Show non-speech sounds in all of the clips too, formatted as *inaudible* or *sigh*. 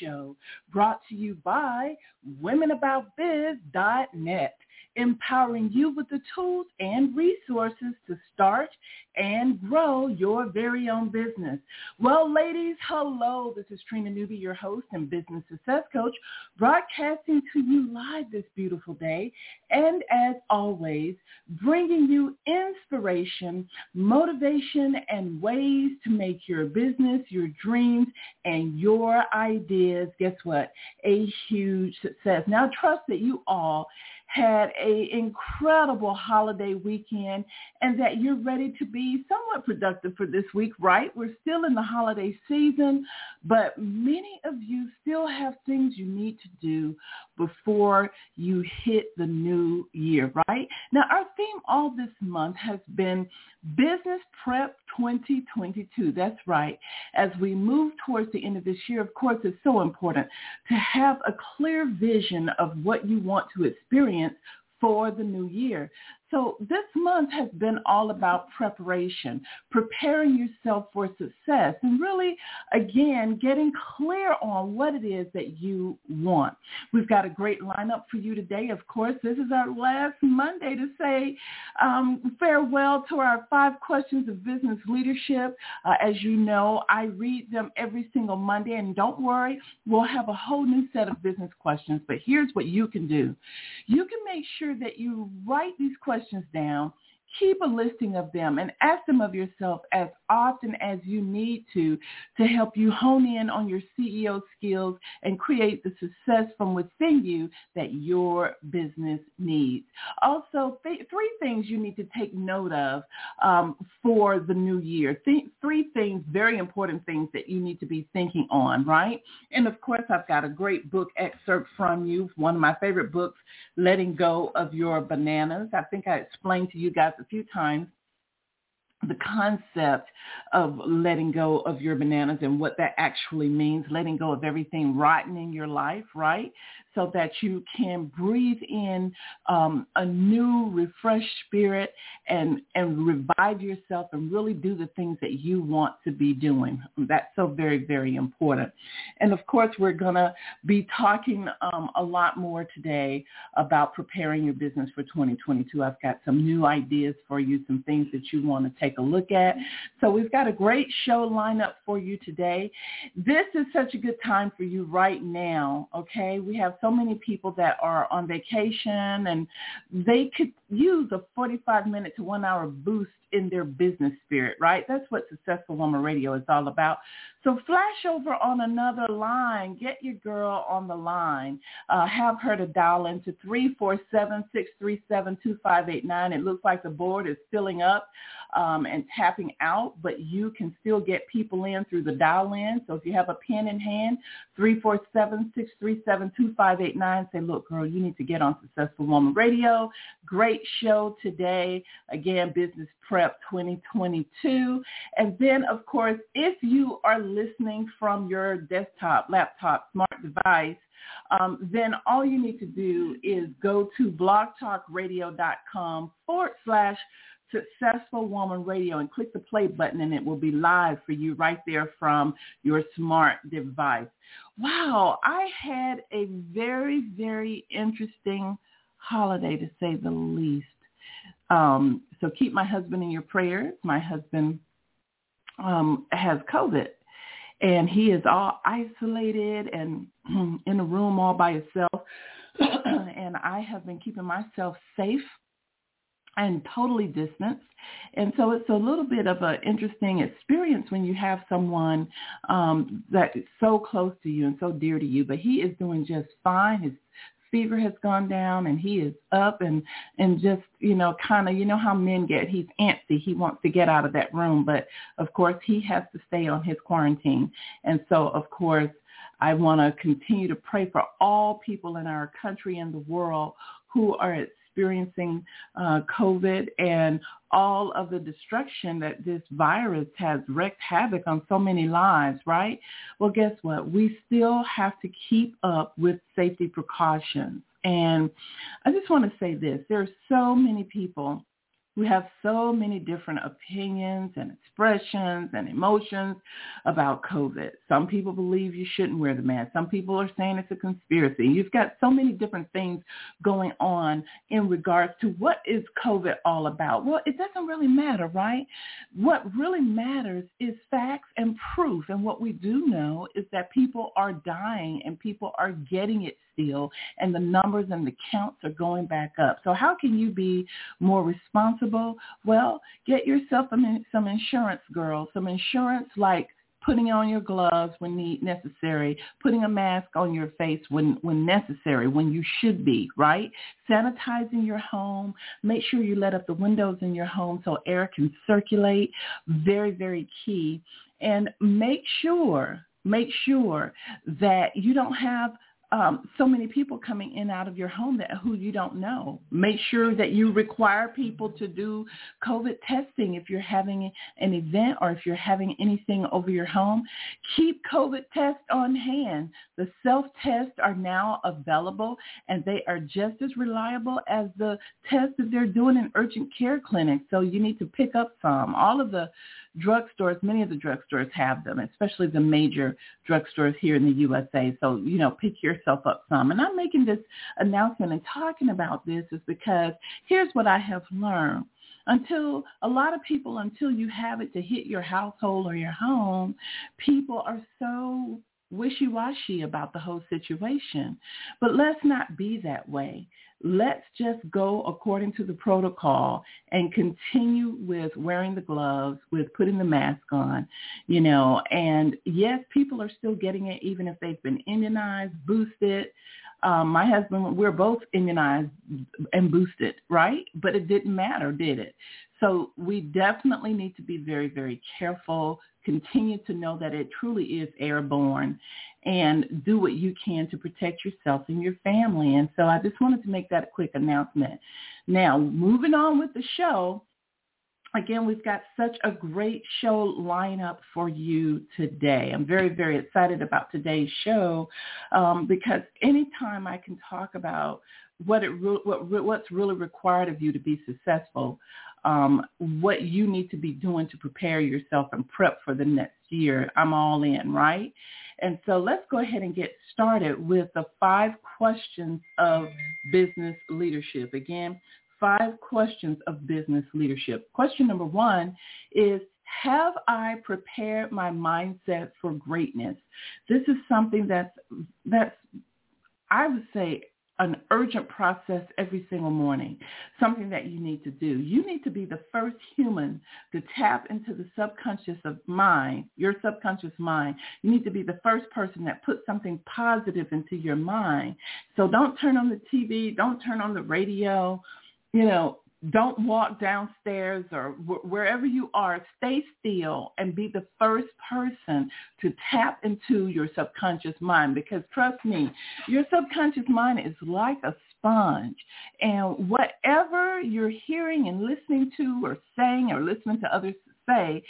show brought to you by womenaboutbiz.net empowering you with the tools and resources to start and grow your very own business. Well, ladies, hello. This is Trina Newby, your host and business success coach, broadcasting to you live this beautiful day. And as always, bringing you inspiration, motivation, and ways to make your business, your dreams, and your ideas, guess what? A huge success. Now, trust that you all had a incredible holiday weekend and that you're ready to be somewhat productive for this week, right? We're still in the holiday season, but many of you still have things you need to do before you hit the new year, right? Now, our theme all this month has been Business Prep 2022. That's right. As we move towards the end of this year, of course, it's so important to have a clear vision of what you want to experience for the new year. So this month has been all about preparation, preparing yourself for success, and really, again, getting clear on what it is that you want. We've got a great lineup for you today. Of course, this is our last Monday to say um, farewell to our five questions of business leadership. Uh, as you know, I read them every single Monday, and don't worry, we'll have a whole new set of business questions. But here's what you can do. You can make sure that you write these questions questions down keep a listing of them and ask them of yourself as often as you need to to help you hone in on your CEO skills and create the success from within you that your business needs. Also, th- three things you need to take note of um, for the new year. Th- three things, very important things that you need to be thinking on, right? And of course, I've got a great book excerpt from you, one of my favorite books, Letting Go of Your Bananas. I think I explained to you guys a few times the concept of letting go of your bananas and what that actually means, letting go of everything rotten in your life, right? So that you can breathe in um, a new, refreshed spirit and, and revive yourself and really do the things that you want to be doing. That's so very, very important. And of course, we're going to be talking um, a lot more today about preparing your business for 2022. I've got some new ideas for you, some things that you want to take a look at. So we've got a great show lineup for you today. This is such a good time for you right now, okay? We have so many people that are on vacation and they could use a 45 minute to one hour boost in their business spirit, right? That's what Successful Woman Radio is all about. So flash over on another line. Get your girl on the line. Uh, have her to dial into 347-637-2589. It looks like the board is filling up um, and tapping out, but you can still get people in through the dial-in. So if you have a pen in hand, 347-637-2589. Say, look, girl, you need to get on Successful Woman Radio. Great show today. Again, Business Prep 2022. And then, of course, if you are listening from your desktop, laptop, smart device, um, then all you need to do is go to blogtalkradio.com forward slash Successful Woman Radio and click the play button and it will be live for you right there from your smart device. Wow, I had a very, very interesting holiday to say the least. Um, so keep my husband in your prayers. My husband um, has COVID and he is all isolated and *clears throat* in a room all by himself. *clears throat* and I have been keeping myself safe and totally distanced. And so it's a little bit of an interesting experience when you have someone um, that is so close to you and so dear to you. But he is doing just fine. His fever has gone down and he is up and and just you know kind of you know how men get he's antsy he wants to get out of that room but of course he has to stay on his quarantine. And so of course I want to continue to pray for all people in our country and the world who are experiencing uh, COVID and all of the destruction that this virus has wreaked havoc on so many lives, right? Well, guess what? We still have to keep up with safety precautions. And I just want to say this. There are so many people We have so many different opinions and expressions and emotions about COVID. Some people believe you shouldn't wear the mask. Some people are saying it's a conspiracy. You've got so many different things going on in regards to what is COVID all about. Well, it doesn't really matter, right? What really matters is facts and proof. And what we do know is that people are dying and people are getting it still and the numbers and the counts are going back up. So how can you be more responsible? Well, get yourself some insurance, girl, some insurance like putting on your gloves when need necessary, putting a mask on your face when, when necessary, when you should be, right? Sanitizing your home. Make sure you let up the windows in your home so air can circulate. Very, very key. And make sure, make sure that you don't have um, so many people coming in out of your home that who you don't know. Make sure that you require people to do COVID testing if you're having an event or if you're having anything over your home. Keep COVID tests on hand. The self-tests are now available and they are just as reliable as the tests that they're doing in urgent care clinics. So you need to pick up some. All of the drugstores, many of the drugstores have them, especially the major drugstores here in the USA. So, you know, pick yourself up some. And I'm making this announcement and talking about this is because here's what I have learned until a lot of people until you have it to hit your household or your home people are so wishy-washy about the whole situation but let's not be that way let's just go according to the protocol and continue with wearing the gloves, with putting the mask on, you know, and yes, people are still getting it even if they've been immunized, boosted. Um, my husband, we're both immunized and boosted, right? But it didn't matter, did it? So we definitely need to be very, very careful, continue to know that it truly is airborne and do what you can to protect yourself and your family. And so I just wanted to make that a quick announcement. Now, moving on with the show, again, we've got such a great show lineup for you today. I'm very, very excited about today's show um, because anytime I can talk about what it re- what what's really required of you to be successful, um, what you need to be doing to prepare yourself and prep for the next year, I'm all in, right? And so let's go ahead and get started with the five questions of business leadership. Again, five questions of business leadership. Question number one is, have I prepared my mindset for greatness? This is something that's, that's I would say an urgent process every single morning, something that you need to do. You need to be the first human to tap into the subconscious of mind, your subconscious mind. You need to be the first person that puts something positive into your mind. So don't turn on the TV, don't turn on the radio, you know, don't walk downstairs or wherever you are, stay still and be the first person to tap into your subconscious mind because trust me, your subconscious mind is like a sponge and whatever you're hearing and listening to or saying or listening to others say,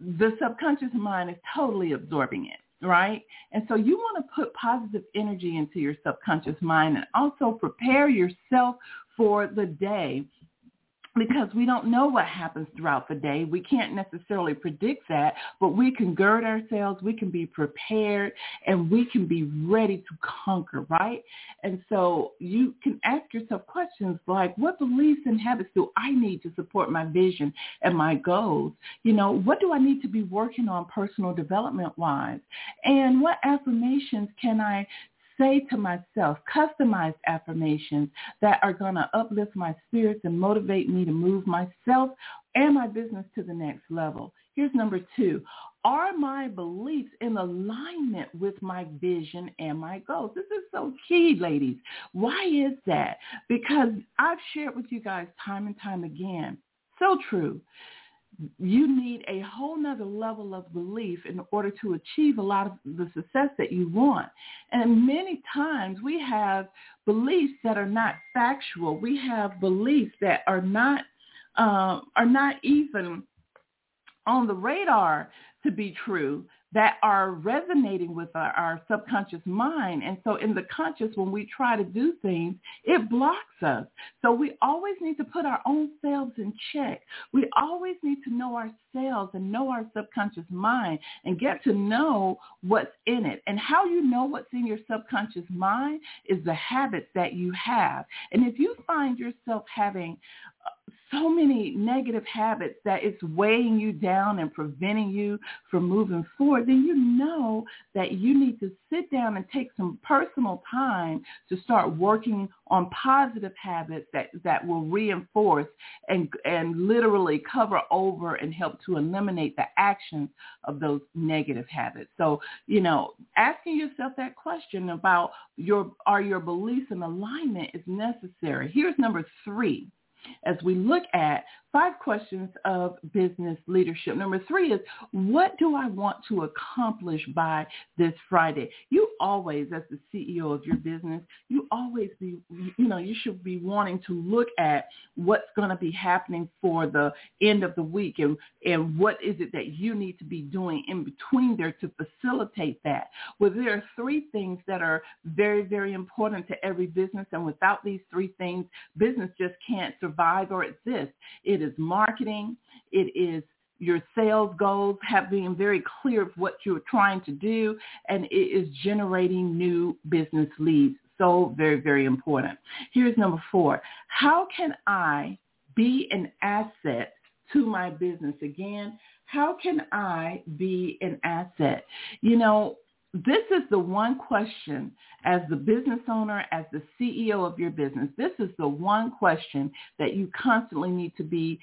the subconscious mind is totally absorbing it right? And so you want to put positive energy into your subconscious mind and also prepare yourself for the day because we don't know what happens throughout the day. We can't necessarily predict that, but we can gird ourselves, we can be prepared, and we can be ready to conquer, right? And so you can ask yourself questions like, what beliefs and habits do I need to support my vision and my goals? You know, what do I need to be working on personal development wise? And what affirmations can I say to myself customized affirmations that are going to uplift my spirits and motivate me to move myself and my business to the next level. Here's number two. Are my beliefs in alignment with my vision and my goals? This is so key, ladies. Why is that? Because I've shared with you guys time and time again. So true you need a whole nother level of belief in order to achieve a lot of the success that you want. And many times we have beliefs that are not factual. We have beliefs that are not uh, are not even on the radar to be true that are resonating with our, our, subconscious mind. And so in the conscious, when we try to do things, it blocks us. So we always need to put our own selves in check. We always need to know ourselves and know our subconscious mind and get to know what's in it. And how you know what's in your subconscious mind is the habits that you have. And if you find yourself having so many negative habits that it's weighing you down and preventing you from moving forward, then you know that you need to sit down and take some personal time to start working on positive habits that, that will reinforce and, and literally cover over and help to eliminate the actions of those negative habits. So, you know, asking yourself that question about your, are your beliefs in alignment is necessary. Here's number three as we look at five questions of business leadership. Number three is, what do I want to accomplish by this Friday? You always, as the CEO of your business, you always be, you know, you should be wanting to look at what's going to be happening for the end of the week and, and what is it that you need to be doing in between there to facilitate that. Well, there are three things that are very, very important to every business. And without these three things, business just can't survive or exist. It it is marketing. It is your sales goals, have being very clear of what you're trying to do, and it is generating new business leads. So very, very important. Here's number four. How can I be an asset to my business? Again, how can I be an asset? You know, this is the one question as the business owner, as the CEO of your business, this is the one question that you constantly need to be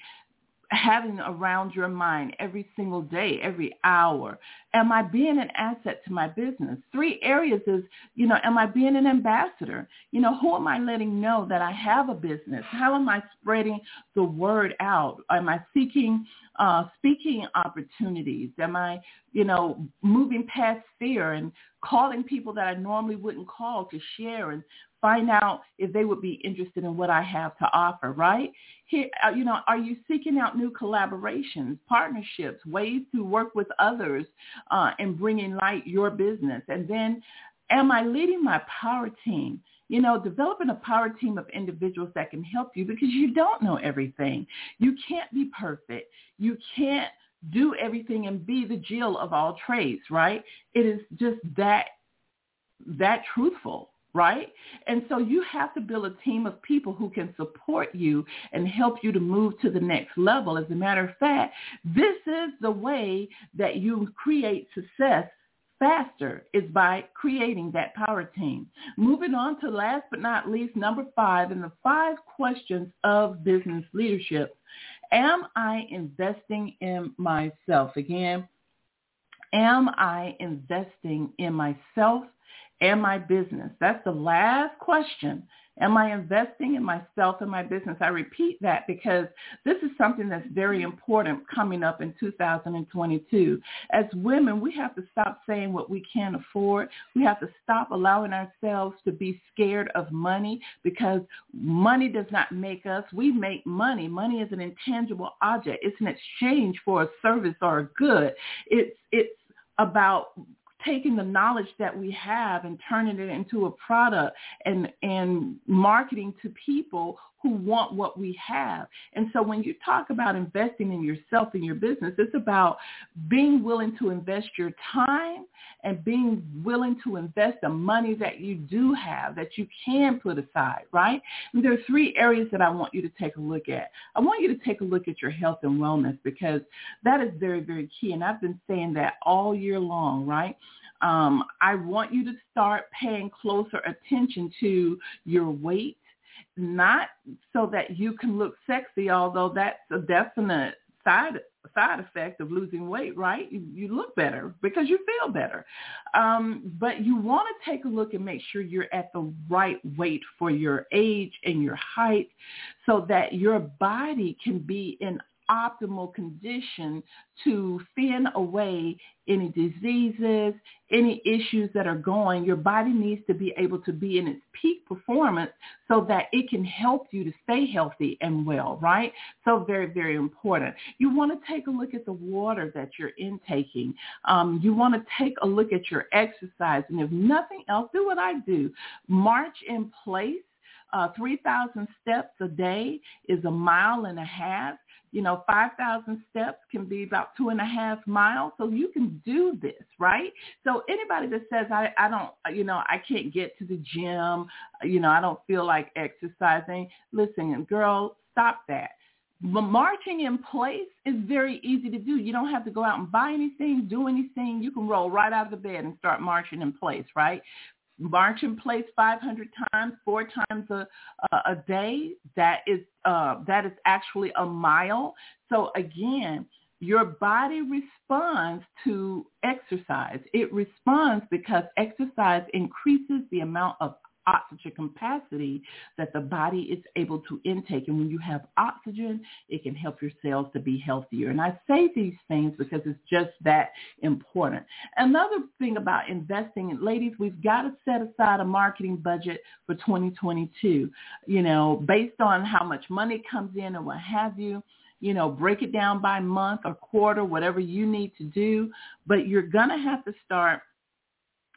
having around your mind every single day, every hour. Am I being an asset to my business? Three areas is, you know, am I being an ambassador? You know, who am I letting know that I have a business? How am I spreading the word out? Am I seeking uh, speaking opportunities? Am I, you know, moving past fear and calling people that I normally wouldn't call to share and find out if they would be interested in what I have to offer, right? Here, uh, you know, are you seeking out new collaborations, partnerships, ways to work with others uh, and bringing light your business? And then am I leading my power team? You know, developing a power team of individuals that can help you because you don't know everything. You can't be perfect. You can't do everything and be the Jill of all trades, right? It is just that that truthful right? And so you have to build a team of people who can support you and help you to move to the next level. As a matter of fact, this is the way that you create success faster is by creating that power team. Moving on to last but not least, number five in the five questions of business leadership. Am I investing in myself? Again, am I investing in myself and my business? That's the last question. Am I investing in myself and my business? I repeat that because this is something that's very important coming up in 2022. As women, we have to stop saying what we can't afford. We have to stop allowing ourselves to be scared of money because money does not make us. We make money. Money is an intangible object. It's an exchange for a service or a good. It's it's about taking the knowledge that we have and turning it into a product and and marketing to people who want what we have. And so when you talk about investing in yourself and your business, it's about being willing to invest your time and being willing to invest the money that you do have that you can put aside, right? And there are three areas that I want you to take a look at. I want you to take a look at your health and wellness because that is very, very key. And I've been saying that all year long, right? Um, I want you to start paying closer attention to your weight, not so that you can look sexy, although that's a definite side side effect of losing weight, right? You, you look better because you feel better. Um, but you want to take a look and make sure you're at the right weight for your age and your height so that your body can be in optimal condition to fend away any diseases, any issues that are going. Your body needs to be able to be in its peak performance so that it can help you to stay healthy and well, right? So very, very important. You want to take a look at the water that you're intaking. Um, you want to take a look at your exercise. And if nothing else, do what I do. March in place uh, 3,000 steps a day is a mile and a half. You know, 5,000 steps can be about two and a half miles. So you can do this, right? So anybody that says, I, I don't, you know, I can't get to the gym, you know, I don't feel like exercising, listen, girl, stop that marching in place is very easy to do. You don't have to go out and buy anything, do anything. You can roll right out of the bed and start marching in place, right? March in place 500 times, four times a, a day. That is uh, that is actually a mile. So again, your body responds to exercise. It responds because exercise increases the amount of oxygen capacity that the body is able to intake. And when you have oxygen, it can help your cells to be healthier. And I say these things because it's just that important. Another thing about investing, ladies, we've got to set aside a marketing budget for 2022, you know, based on how much money comes in and what have you you know, break it down by month or quarter, whatever you need to do. But you're going to have to start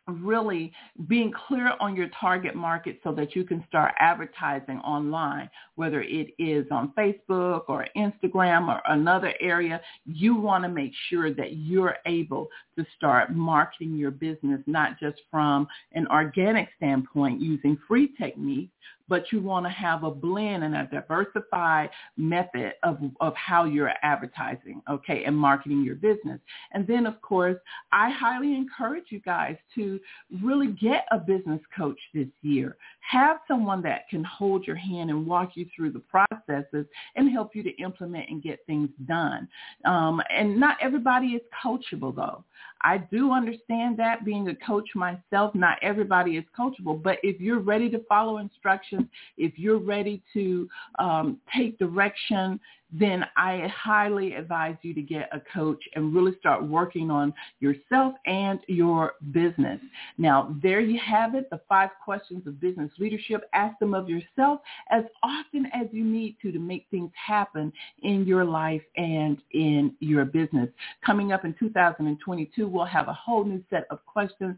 really being clear on your target market so that you can start advertising online, whether it is on Facebook or Instagram or another area, you want to make sure that you're able to start marketing your business, not just from an organic standpoint using free techniques, but you want to have a blend and a diversified method of, of how you're advertising, okay, and marketing your business. And then, of course, I highly encourage you guys to really get a business coach this year. Have someone that can hold your hand and walk you through the processes and help you to implement and get things done. Um, and not everybody is coachable, though. I do understand that being a coach myself, not everybody is coachable, but if you're ready to follow instructions, if you're ready to um, take direction then I highly advise you to get a coach and really start working on yourself and your business. Now, there you have it, the five questions of business leadership. Ask them of yourself as often as you need to to make things happen in your life and in your business. Coming up in 2022, we'll have a whole new set of questions.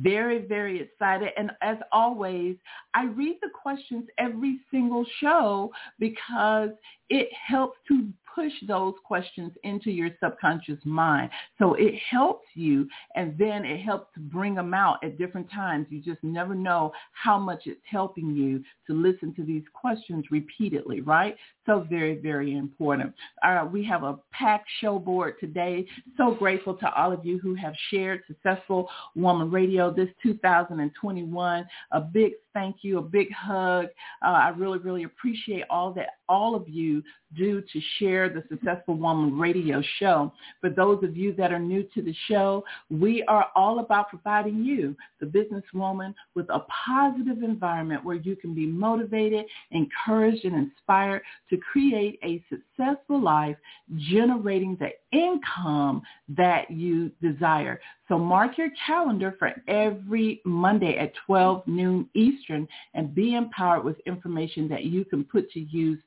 Very, very excited. And as always, I read the questions every single show because it helps to push those questions into your subconscious mind. So it helps you and then it helps to bring them out at different times. You just never know how much it's helping you to listen to these questions repeatedly, right? So very, very important. Uh, we have a packed show board today. So grateful to all of you who have shared Successful Woman Radio this 2021. A big thank you, a big hug. Uh, I really, really appreciate all that all of you do to share the Successful Woman radio show. For those of you that are new to the show, we are all about providing you, the businesswoman, with a positive environment where you can be motivated, encouraged, and inspired to create a successful life, generating the income that you desire. So mark your calendar for every Monday at 12 noon Eastern and be empowered with information that you can put to use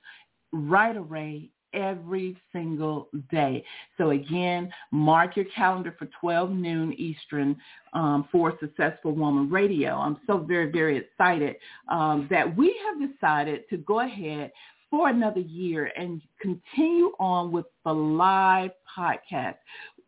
right away every single day. So again, mark your calendar for 12 noon Eastern um, for Successful Woman Radio. I'm so very, very excited um, that we have decided to go ahead for another year and continue on with the live podcast.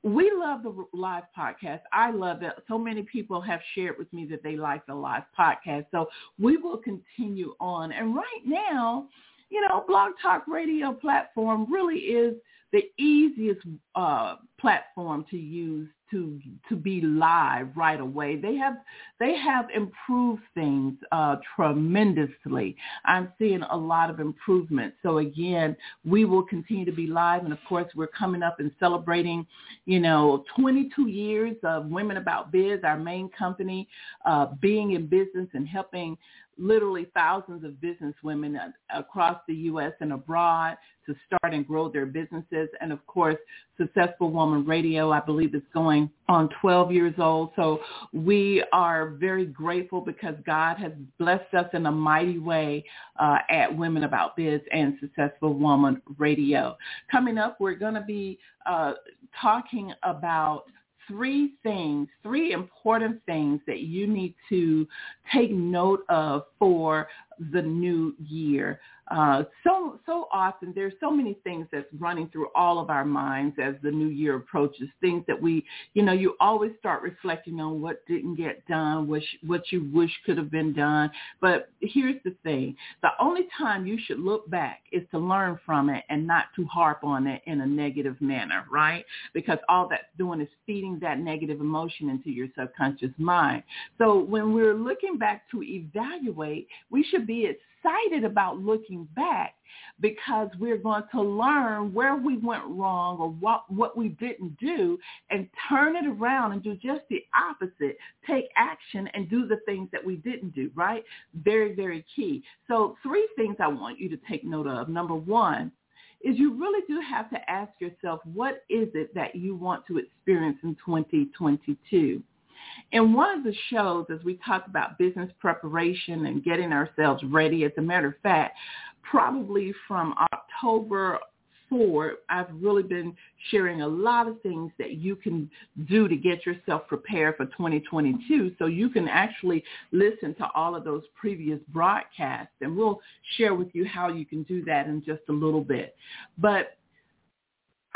We love the live podcast. I love it. So many people have shared with me that they like the live podcast. So we will continue on. And right now, you know, Blog Talk Radio platform really is the easiest uh, platform to use to to be live right away. They have they have improved things uh, tremendously. I'm seeing a lot of improvement. So again, we will continue to be live, and of course, we're coming up and celebrating, you know, 22 years of Women About Biz, our main company, uh, being in business and helping literally thousands of business women across the U.S. and abroad to start and grow their businesses. And of course, Successful Woman Radio, I believe is going on 12 years old. So we are very grateful because God has blessed us in a mighty way uh, at Women About Biz and Successful Woman Radio. Coming up, we're going to be uh, talking about three things, three important things that you need to take note of for the new year. Uh, so so often there's so many things that's running through all of our minds as the new year approaches. Things that we, you know, you always start reflecting on what didn't get done, what what you wish could have been done. But here's the thing: the only time you should look back is to learn from it and not to harp on it in a negative manner, right? Because all that's doing is feeding that negative emotion into your subconscious mind. So when we're looking back to evaluate, we should be excited about looking back because we're going to learn where we went wrong or what, what we didn't do and turn it around and do just the opposite. Take action and do the things that we didn't do, right? Very, very key. So three things I want you to take note of. Number one, is you really do have to ask yourself, what is it that you want to experience in 2022? In one of the shows, as we talked about business preparation and getting ourselves ready, as a matter of fact, probably from October forward, I've really been sharing a lot of things that you can do to get yourself prepared for 2022. So you can actually listen to all of those previous broadcasts and we'll share with you how you can do that in just a little bit. But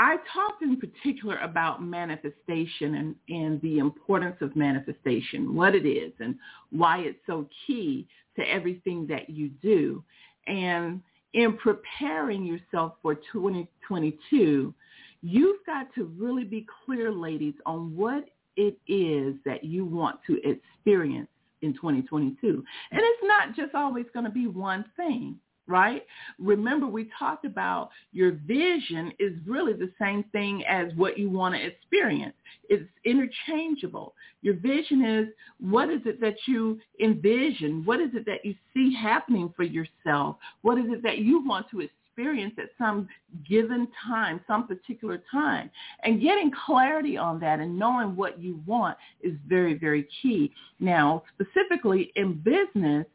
I talked in particular about manifestation and, and the importance of manifestation, what it is and why it's so key to everything that you do. And in preparing yourself for 2022, you've got to really be clear, ladies, on what it is that you want to experience in 2022. And it's not just always going to be one thing right? Remember, we talked about your vision is really the same thing as what you want to experience. It's interchangeable. Your vision is what is it that you envision? What is it that you see happening for yourself? What is it that you want to experience at some given time, some particular time. And getting clarity on that and knowing what you want is very, very key. Now, specifically in business,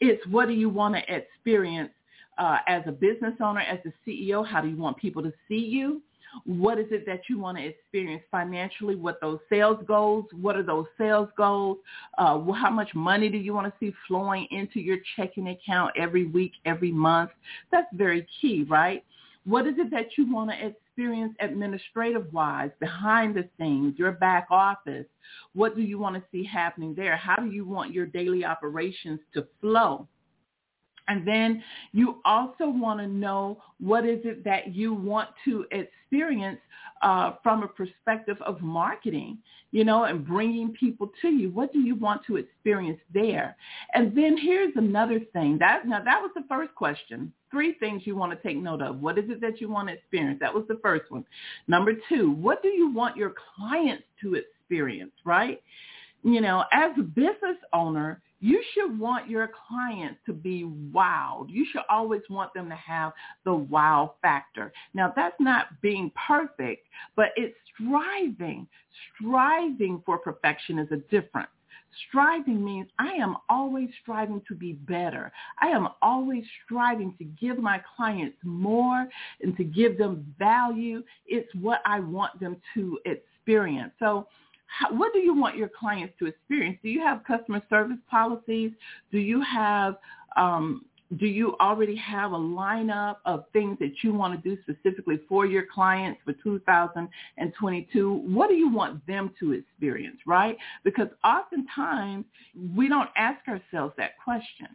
it's what do you want to experience uh, as a business owner, as the CEO? How do you want people to see you? What is it that you want to experience financially? What those sales goals? What are those sales goals? Uh, how much money do you want to see flowing into your checking account every week, every month? That's very key, right? What is it that you want to experience administrative wise, behind the scenes, your back office? What do you want to see happening there? How do you want your daily operations to flow? And then you also want to know what is it that you want to experience uh, from a perspective of marketing, you know, and bringing people to you. What do you want to experience there? And then here's another thing. That now that was the first question. Three things you want to take note of. What is it that you want to experience? That was the first one. Number two, what do you want your clients to experience? Right? You know, as a business owner, you should want your clients to be wowed. You should always want them to have the wow factor. Now, that's not being perfect, but it's striving. Striving for perfection is a difference. Striving means I am always striving to be better. I am always striving to give my clients more and to give them value. It's what I want them to experience. So what do you want your clients to experience? Do you have customer service policies? Do you have um, do you already have a lineup of things that you want to do specifically for your clients for 2022? What do you want them to experience, right? Because oftentimes we don't ask ourselves that question.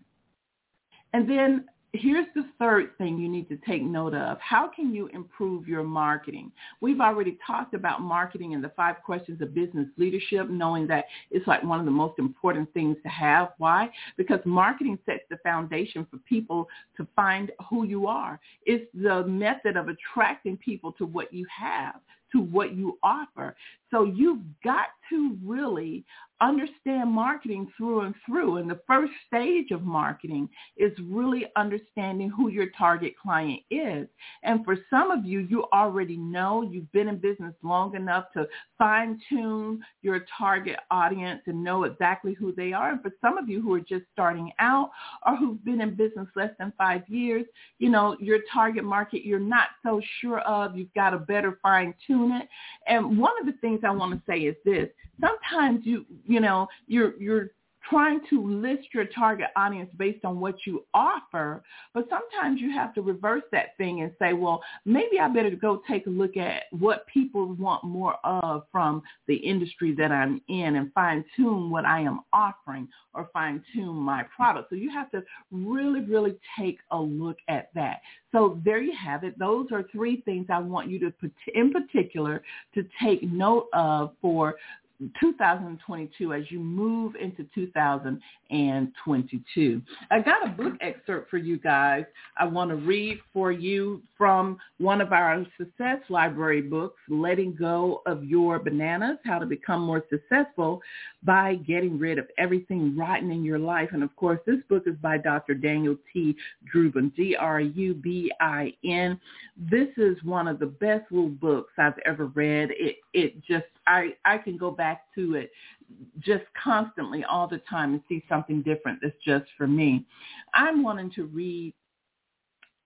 And then here's the third thing you need to take note of. How can you improve your marketing? We've already talked about marketing and the five questions of business leadership, knowing that it's like one of the most important things to have. Why? Because marketing sets the foundation for people to find who you are. It's the method of attracting people to what you have to what you offer. So you've got to really understand marketing through and through. And the first stage of marketing is really understanding who your target client is. And for some of you, you already know you've been in business long enough to fine tune your target audience and know exactly who they are. And for some of you who are just starting out or who've been in business less than five years, you know, your target market you're not so sure of. You've got to better fine tune it. And one of the things I want to say is this. Sometimes you, you know, you're, you're trying to list your target audience based on what you offer, but sometimes you have to reverse that thing and say, well, maybe I better go take a look at what people want more of from the industry that I'm in and fine tune what I am offering or fine tune my product. So you have to really, really take a look at that. So there you have it. Those are three things I want you to, in particular, to take note of for 2022 as you move into 2022. I got a book excerpt for you guys. I want to read for you from one of our success library books, Letting Go of Your Bananas, How to Become More Successful by Getting Rid of Everything Rotten in Your Life. And of course, this book is by Dr. Daniel T. Drubin, D-R-U-B-I-N. This is one of the best little books I've ever read. It, it just I, I can go back to it just constantly all the time and see something different that's just for me. I'm wanting to read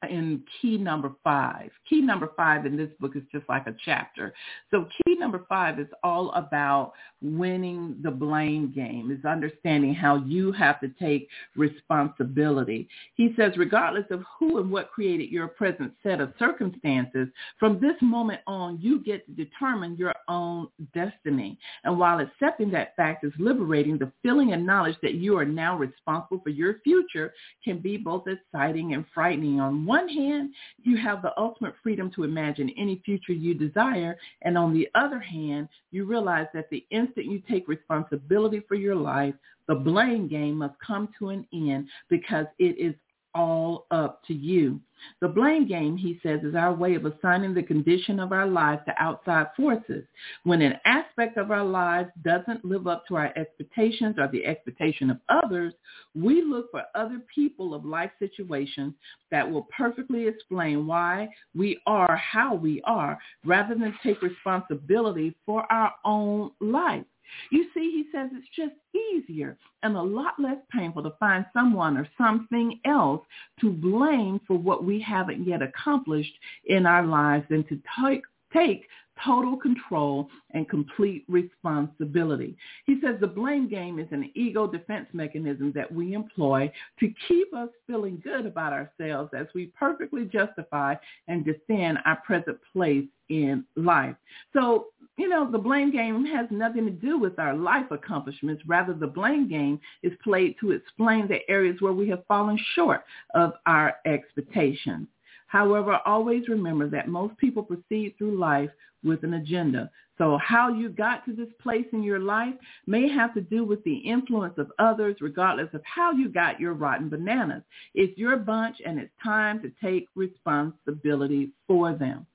in key number five. Key number five in this book is just like a chapter. So key number five is all about winning the blame game, is understanding how you have to take responsibility. He says, regardless of who and what created your present set of circumstances, from this moment on, you get to determine your own destiny. And while accepting that fact is liberating, the feeling and knowledge that you are now responsible for your future can be both exciting and frightening on one one hand, you have the ultimate freedom to imagine any future you desire. And on the other hand, you realize that the instant you take responsibility for your life, the blame game must come to an end because it is all up to you. The blame game, he says, is our way of assigning the condition of our lives to outside forces. When an aspect of our lives doesn't live up to our expectations or the expectation of others, we look for other people of life situations that will perfectly explain why we are how we are rather than take responsibility for our own life. You see, he says it's just easier and a lot less painful to find someone or something else to blame for what we haven't yet accomplished in our lives than to take, take total control and complete responsibility. He says the blame game is an ego defense mechanism that we employ to keep us feeling good about ourselves as we perfectly justify and defend our present place in life. So, you know, the blame game has nothing to do with our life accomplishments. Rather, the blame game is played to explain the areas where we have fallen short of our expectations. However, always remember that most people proceed through life with an agenda. So how you got to this place in your life may have to do with the influence of others, regardless of how you got your rotten bananas. It's your bunch and it's time to take responsibility for them.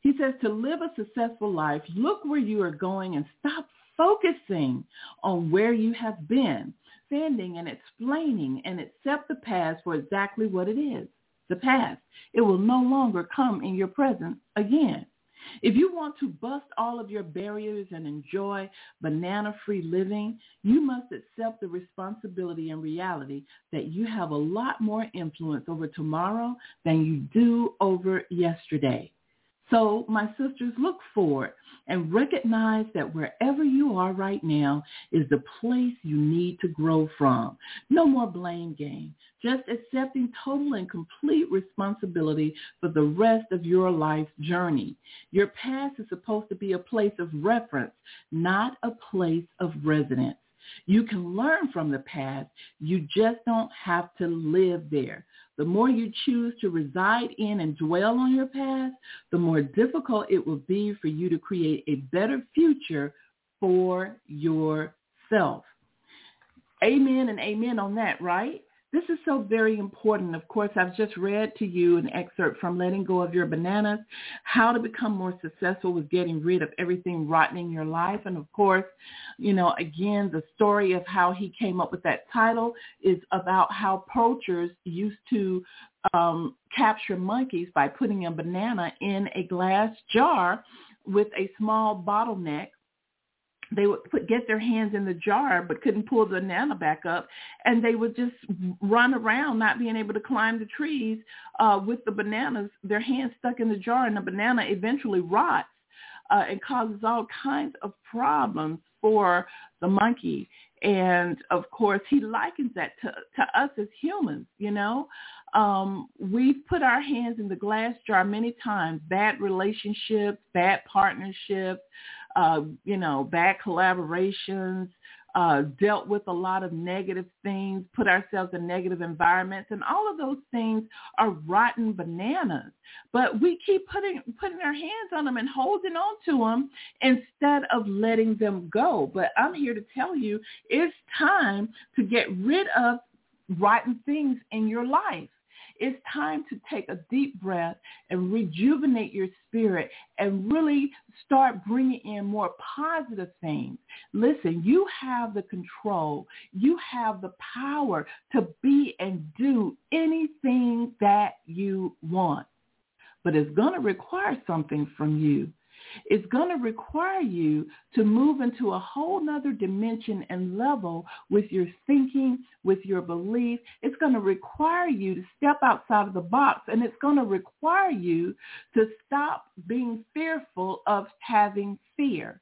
He says to live a successful life, look where you are going and stop focusing on where you have been, standing and explaining and accept the past for exactly what it is, the past. It will no longer come in your presence again. If you want to bust all of your barriers and enjoy banana-free living, you must accept the responsibility and reality that you have a lot more influence over tomorrow than you do over yesterday. So my sisters, look forward and recognize that wherever you are right now is the place you need to grow from. No more blame game. Just accepting total and complete responsibility for the rest of your life's journey. Your past is supposed to be a place of reference, not a place of residence. You can learn from the past. You just don't have to live there. The more you choose to reside in and dwell on your past, the more difficult it will be for you to create a better future for yourself. Amen and amen on that, right? This is so very important. Of course, I've just read to you an excerpt from Letting Go of Your Bananas, how to become more successful with getting rid of everything rotten in your life. And of course, you know, again, the story of how he came up with that title is about how poachers used to um, capture monkeys by putting a banana in a glass jar with a small bottleneck they would put, get their hands in the jar but couldn't pull the banana back up. And they would just run around not being able to climb the trees uh, with the bananas their hands stuck in the jar and the banana eventually rots uh, and causes all kinds of problems for the monkey. And of course he likens that to, to us as humans you know? Um, we've put our hands in the glass jar many times. Bad relationships bad partnerships uh, you know, bad collaborations, uh, dealt with a lot of negative things, put ourselves in negative environments, and all of those things are rotten bananas. But we keep putting putting our hands on them and holding on to them instead of letting them go. But I'm here to tell you, it's time to get rid of rotten things in your life. It's time to take a deep breath and rejuvenate your spirit and really start bringing in more positive things. Listen, you have the control. You have the power to be and do anything that you want. But it's going to require something from you it's going to require you to move into a whole nother dimension and level with your thinking, with your belief. It's going to require you to step outside of the box and it's going to require you to stop being fearful of having fear.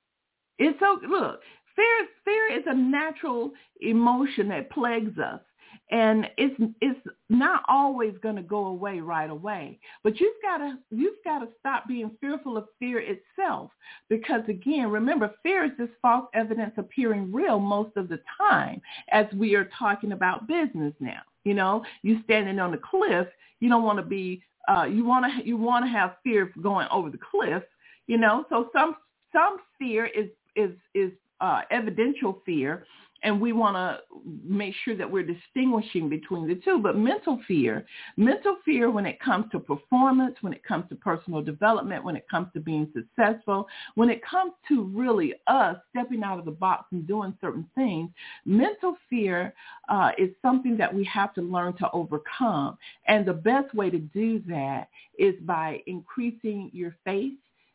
It's so, look, fear, fear is a natural emotion that plagues us and it's it's not always going to go away right away but you've got to you've got to stop being fearful of fear itself. Because again remember fear is just false evidence appearing real most of the time as we are talking about business now. You know you standing on the cliff you don't want to be uh you want to you want to have fear of going over the cliff you know? So some some fear is is is uh evidential fear and we want to make sure that we're distinguishing between the two. But mental fear, mental fear when it comes to performance, when it comes to personal development, when it comes to being successful, when it comes to really us stepping out of the box and doing certain things, mental fear uh, is something that we have to learn to overcome. And the best way to do that is by increasing your faith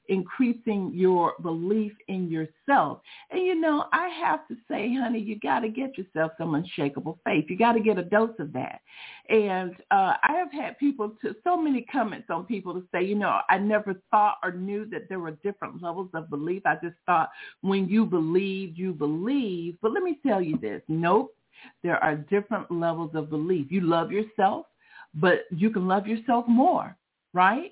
increasing your belief in yourself. And you know, I have to say, honey, you got to get yourself some unshakable faith. You got to get a dose of that. And uh, I have had people to so many comments on people to say, you know, I never thought or knew that there were different levels of belief. I just thought when you believe, you believe. But let me tell you this. Nope. There are different levels of belief. You love yourself, but you can love yourself more, right?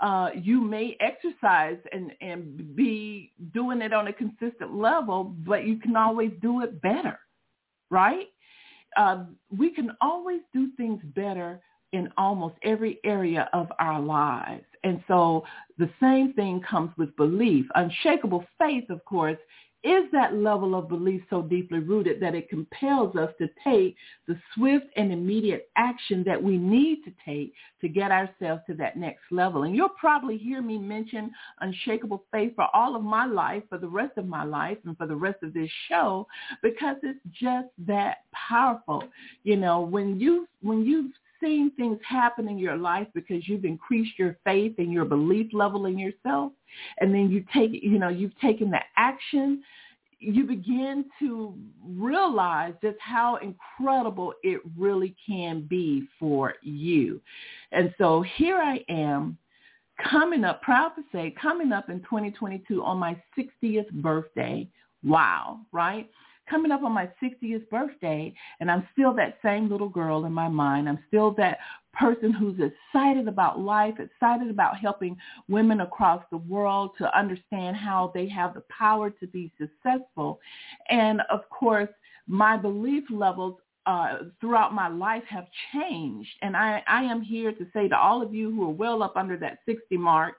uh, you may exercise and, and be doing it on a consistent level, but you can always do it better, right? Uh, we can always do things better in almost every area of our lives. And so the same thing comes with belief. Unshakable faith, of course, is that level of belief so deeply rooted that it compels us to take the swift and immediate action that we need to take to get ourselves to that next level. And you'll probably hear me mention unshakable faith for all of my life, for the rest of my life, and for the rest of this show, because it's just that powerful. You know, when you when you've seen things happen in your life because you've increased your faith and your belief level in yourself and then you take you know you've taken the action you begin to realize just how incredible it really can be for you. And so here i am coming up proud to say coming up in 2022 on my 60th birthday. Wow right coming up on my 60th birthday and I'm still that same little girl in my mind. I'm still that person who's excited about life, excited about helping women across the world to understand how they have the power to be successful. And of course, my belief levels uh, throughout my life have changed. And I, I am here to say to all of you who are well up under that 60 mark,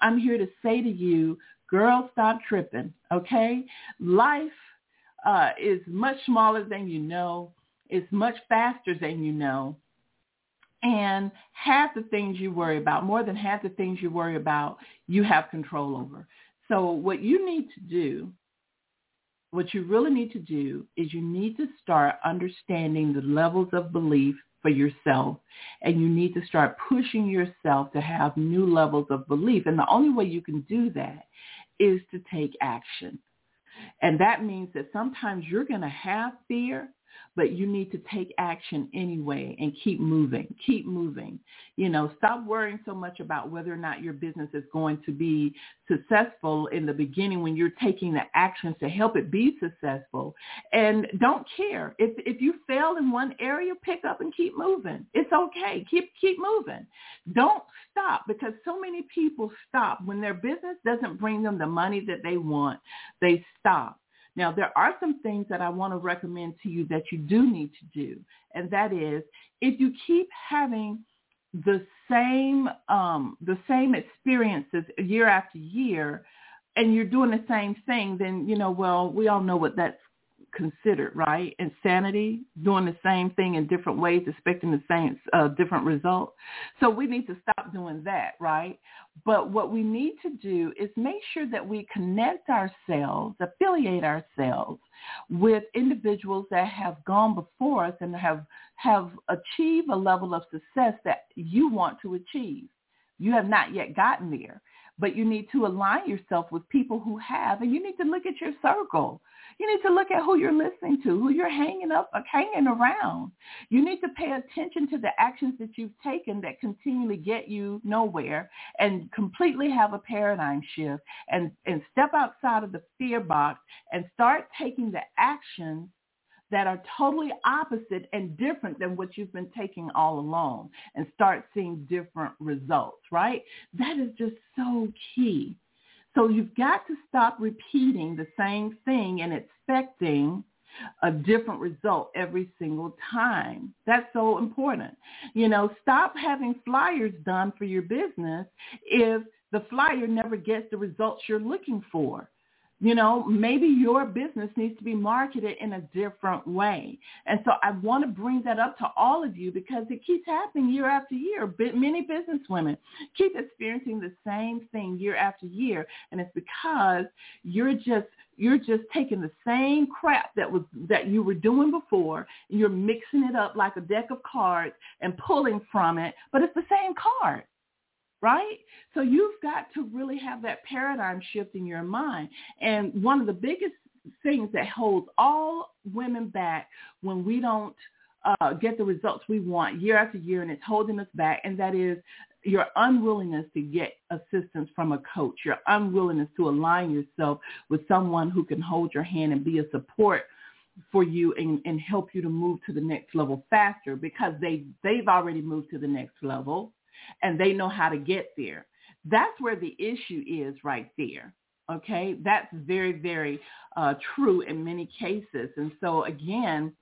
I'm here to say to you, girl, stop tripping, okay? Life uh, is much smaller than you know. It's much faster than you know. And half the things you worry about, more than half the things you worry about, you have control over. So what you need to do what you really need to do is you need to start understanding the levels of belief for yourself and you need to start pushing yourself to have new levels of belief. And the only way you can do that is to take action. And that means that sometimes you're going to have fear but you need to take action anyway and keep moving, keep moving. You know, stop worrying so much about whether or not your business is going to be successful in the beginning when you're taking the actions to help it be successful. And don't care. If if you fail in one area, pick up and keep moving. It's okay. Keep keep moving. Don't stop because so many people stop when their business doesn't bring them the money that they want. They stop now, there are some things that I want to recommend to you that you do need to do. And that is if you keep having the same um, the same experiences year after year and you're doing the same thing, then, you know, well, we all know what that's considered, right? Insanity, doing the same thing in different ways, expecting the same uh, different result. So we need to stop doing that, right? But what we need to do is make sure that we connect ourselves, affiliate ourselves with individuals that have gone before us and have have achieved a level of success that you want to achieve. You have not yet gotten there but you need to align yourself with people who have, and you need to look at your circle. You need to look at who you're listening to, who you're hanging up, hanging around. You need to pay attention to the actions that you've taken that continually get you nowhere, and completely have a paradigm shift, and and step outside of the fear box and start taking the actions that are totally opposite and different than what you've been taking all along and start seeing different results, right? That is just so key. So you've got to stop repeating the same thing and expecting a different result every single time. That's so important. You know, stop having flyers done for your business if the flyer never gets the results you're looking for. You know, maybe your business needs to be marketed in a different way. And so I want to bring that up to all of you because it keeps happening year after year. Many business women keep experiencing the same thing year after year. And it's because you're just you're just taking the same crap that was that you were doing before and you're mixing it up like a deck of cards and pulling from it, but it's the same card right? So you've got to really have that paradigm shift in your mind. And one of the biggest things that holds all women back when we don't uh, get the results we want year after year and it's holding us back, and that is your unwillingness to get assistance from a coach, your unwillingness to align yourself with someone who can hold your hand and be a support for you and, and help you to move to the next level faster because they they've already moved to the next level and they know how to get there. That's where the issue is right there. Okay, that's very, very uh, true in many cases. And so again,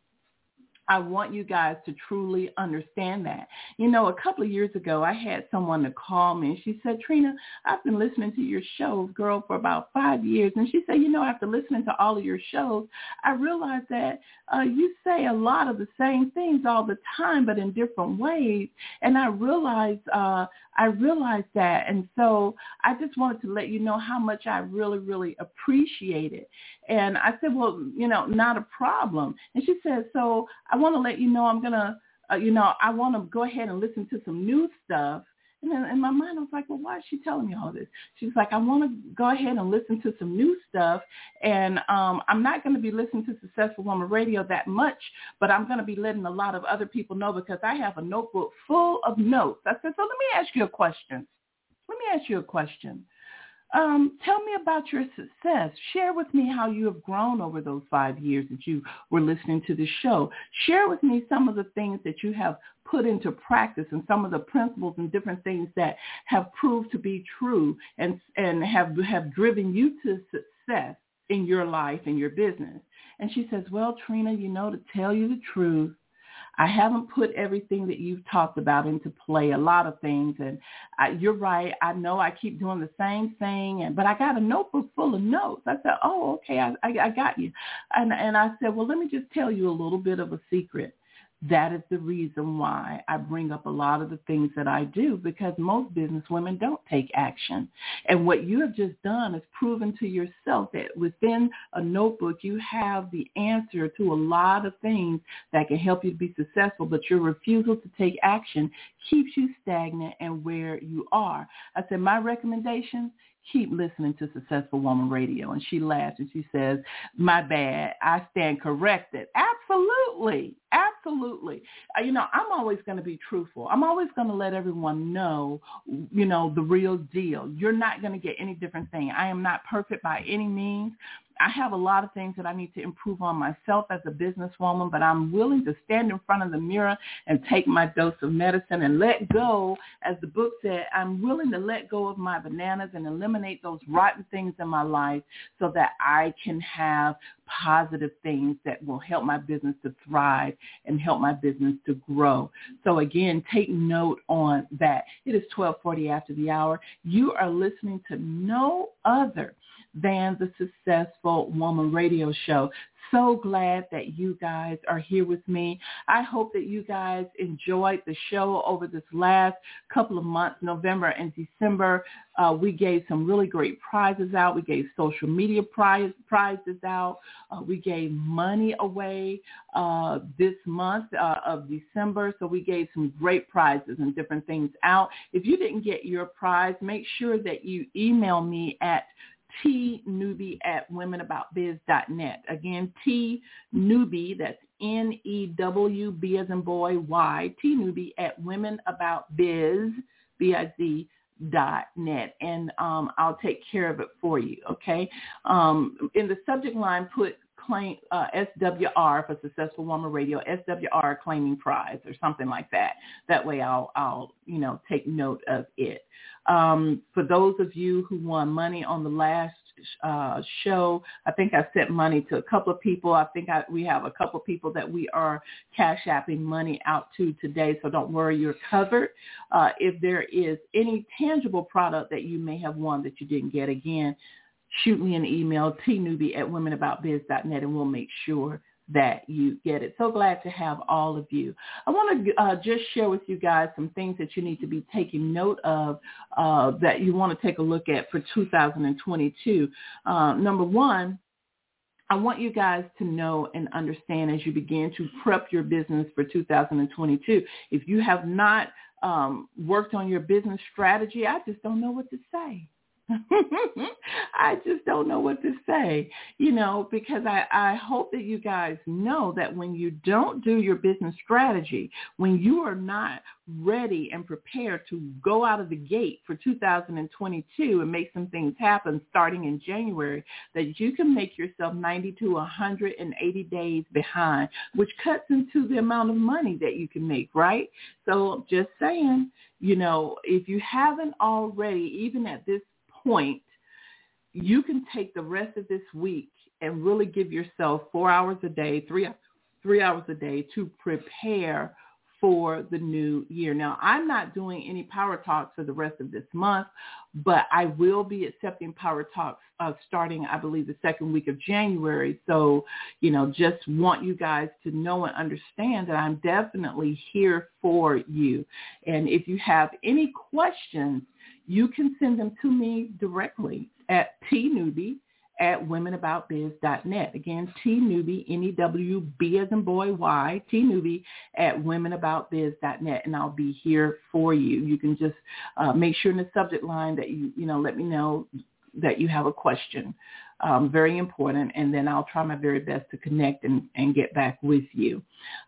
I want you guys to truly understand that. You know, a couple of years ago, I had someone to call me and she said, Trina, I've been listening to your shows, girl, for about five years. And she said, you know, after listening to all of your shows, I realized that uh, you say a lot of the same things all the time, but in different ways. And I realized, uh, I realized that. And so I just wanted to let you know how much I really, really appreciate it. And I said, well, you know, not a problem. And she said, so I want to let you know I'm going to, uh, you know, I want to go ahead and listen to some new stuff. And in my mind, I was like, well, why is she telling me all this? She's like, I want to go ahead and listen to some new stuff. And um, I'm not going to be listening to Successful Woman Radio that much, but I'm going to be letting a lot of other people know because I have a notebook full of notes. I said, so let me ask you a question. Let me ask you a question. Um, tell me about your success. Share with me how you have grown over those five years that you were listening to the show. Share with me some of the things that you have put into practice and some of the principles and different things that have proved to be true and, and have, have driven you to success in your life and your business. And she says, well, Trina, you know, to tell you the truth, I haven't put everything that you've talked about into play, a lot of things. And I, you're right. I know I keep doing the same thing, and but I got a notebook full of notes. I said, oh, okay, I, I, I got you. And, and I said, well, let me just tell you a little bit of a secret. That is the reason why I bring up a lot of the things that I do because most business women don't take action. And what you have just done is proven to yourself that within a notebook you have the answer to a lot of things that can help you to be successful, but your refusal to take action keeps you stagnant and where you are. I said my recommendation keep listening to Successful Woman Radio. And she laughs and she says, my bad. I stand corrected. Absolutely. Absolutely. Uh, you know, I'm always going to be truthful. I'm always going to let everyone know, you know, the real deal. You're not going to get any different thing. I am not perfect by any means. I have a lot of things that I need to improve on myself as a businesswoman, but I'm willing to stand in front of the mirror and take my dose of medicine and let go, as the book said, I'm willing to let go of my bananas and eliminate those rotten things in my life so that I can have positive things that will help my business to thrive and help my business to grow. So again, take note on that. It is 1240 after the hour. You are listening to no other than the Successful Woman Radio Show so glad that you guys are here with me. I hope that you guys enjoyed the show over this last couple of months, November and December. Uh, we gave some really great prizes out. We gave social media prize, prizes out. Uh, we gave money away uh, this month uh, of December. So we gave some great prizes and different things out. If you didn't get your prize, make sure that you email me at T Newby at womenaboutbiz.net. Again, T Newby, that's N-E-W-B as in boy, Y, T Newby at womenaboutbiz, B-I-Z, dot net and um, I'll take care of it for you. Okay. Um, in the subject line, put claim uh, SWR for Successful Woman Radio, SWR claiming prize or something like that. That way, I'll I'll you know take note of it. Um, for those of you who won money on the last uh, show, I think I sent money to a couple of people. I think I, we have a couple of people that we are cash apping money out to today. So don't worry, you're covered. Uh, if there is any tangible product that you may have won that you didn't get, again, shoot me an email, tnewby at womenaboutbiz.net, and we'll make sure that you get it. So glad to have all of you. I want to uh, just share with you guys some things that you need to be taking note of uh, that you want to take a look at for 2022. Uh, number one, I want you guys to know and understand as you begin to prep your business for 2022. If you have not um, worked on your business strategy, I just don't know what to say. *laughs* I just don't know what to say, you know, because I, I hope that you guys know that when you don't do your business strategy, when you are not ready and prepared to go out of the gate for 2022 and make some things happen starting in January, that you can make yourself 90 to 180 days behind, which cuts into the amount of money that you can make, right? So just saying, you know, if you haven't already, even at this point, you can take the rest of this week and really give yourself four hours a day, three three hours a day to prepare for the new year. Now, I'm not doing any power talks for the rest of this month, but I will be accepting power talks uh, starting, I believe, the second week of January. So, you know, just want you guys to know and understand that I'm definitely here for you. And if you have any questions, you can send them to me directly at tnewby at womenaboutbiz.net. Again, tnewby, N-E-W-B as in boy, Y, tnewby at womenaboutbiz.net, and I'll be here for you. You can just uh, make sure in the subject line that you, you know, let me know that you have a question. Um, very important, and then I'll try my very best to connect and, and get back with you.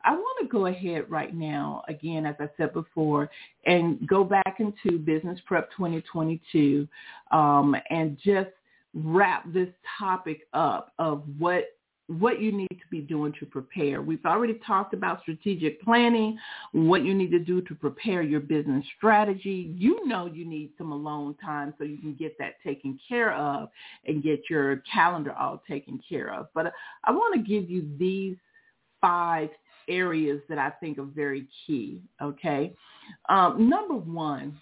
I want to go ahead right now, again, as I said before, and go back into Business Prep 2022 um, and just wrap this topic up of what what you need to be doing to prepare. We've already talked about strategic planning, what you need to do to prepare your business strategy. You know you need some alone time so you can get that taken care of and get your calendar all taken care of. But I want to give you these five areas that I think are very key, okay? Um, number one,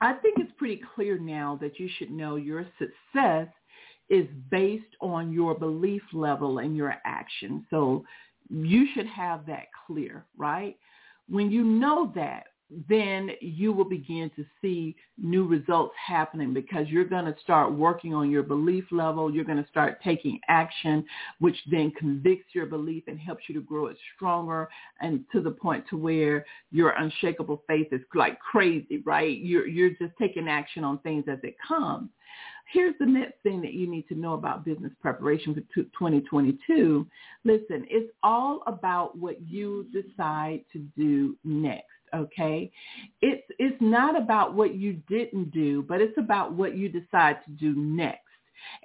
I think it's pretty clear now that you should know your success is based on your belief level and your action. So you should have that clear, right? When you know that, then you will begin to see new results happening because you're going to start working on your belief level. You're going to start taking action, which then convicts your belief and helps you to grow it stronger and to the point to where your unshakable faith is like crazy, right? You're, you're just taking action on things as it comes. Here's the next thing that you need to know about business preparation for 2022. Listen, it's all about what you decide to do next okay it's it's not about what you didn't do but it's about what you decide to do next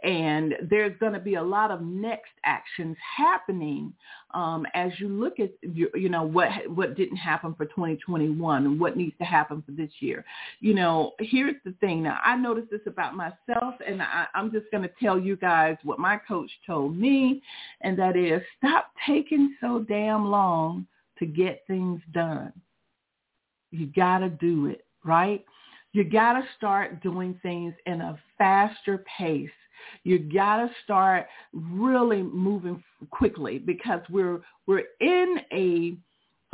and there's going to be a lot of next actions happening um, as you look at you, you know what what didn't happen for 2021 and what needs to happen for this year. You know, here's the thing. Now I noticed this about myself, and I, I'm just going to tell you guys what my coach told me, and that is stop taking so damn long to get things done. You got to do it, right? You got to start doing things in a faster pace you got to start really moving quickly because we're we're in a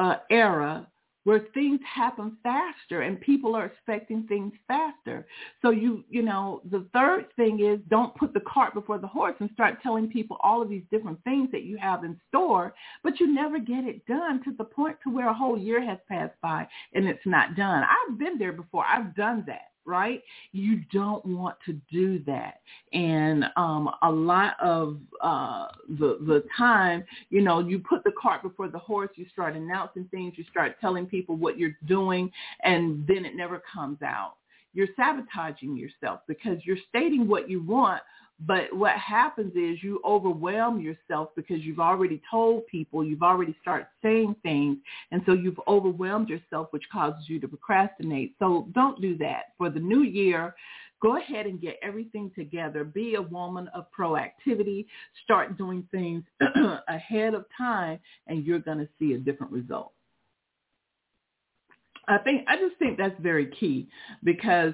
uh, era where things happen faster and people are expecting things faster. So you, you know, the third thing is don't put the cart before the horse and start telling people all of these different things that you have in store, but you never get it done to the point to where a whole year has passed by and it's not done. I've been there before. I've done that right? You don't want to do that. And um, a lot of uh, the the time, you know, you put the cart before the horse. You start announcing things. You start telling people what you're doing, and then it never comes out. You're sabotaging yourself because you're stating what you want, but what happens is you overwhelm yourself because you've already told people, you've already started saying things, and so you've overwhelmed yourself, which causes you to procrastinate. So don't do that. For the new year, go ahead and get everything together. Be a woman of proactivity. Start doing things *clears throat* ahead of time, and you're going to see a different result. I think I just think that's very key because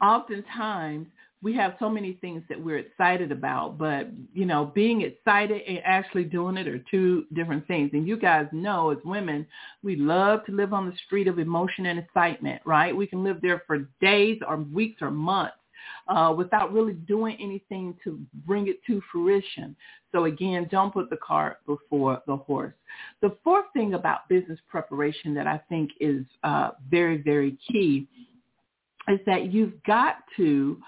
oftentimes we have so many things that we're excited about, but you know, being excited and actually doing it are two different things. And you guys know as women, we love to live on the street of emotion and excitement, right? We can live there for days or weeks or months. Uh, without really doing anything to bring it to fruition. So again, don't put the cart before the horse. The fourth thing about business preparation that I think is uh, very, very key is that you've got to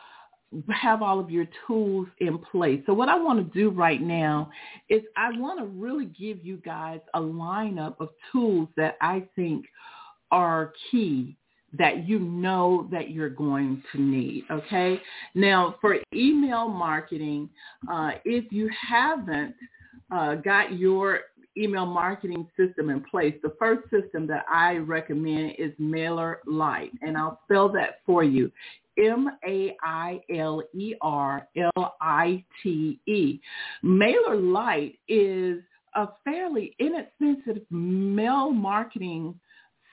have all of your tools in place. So what I want to do right now is I want to really give you guys a lineup of tools that I think are key that you know that you're going to need. Okay. Now for email marketing, uh, if you haven't uh, got your email marketing system in place, the first system that I recommend is MailerLite, and I'll spell that for you. M-A-I-L-E-R-L-I-T-E. MailerLite is a fairly inexpensive mail marketing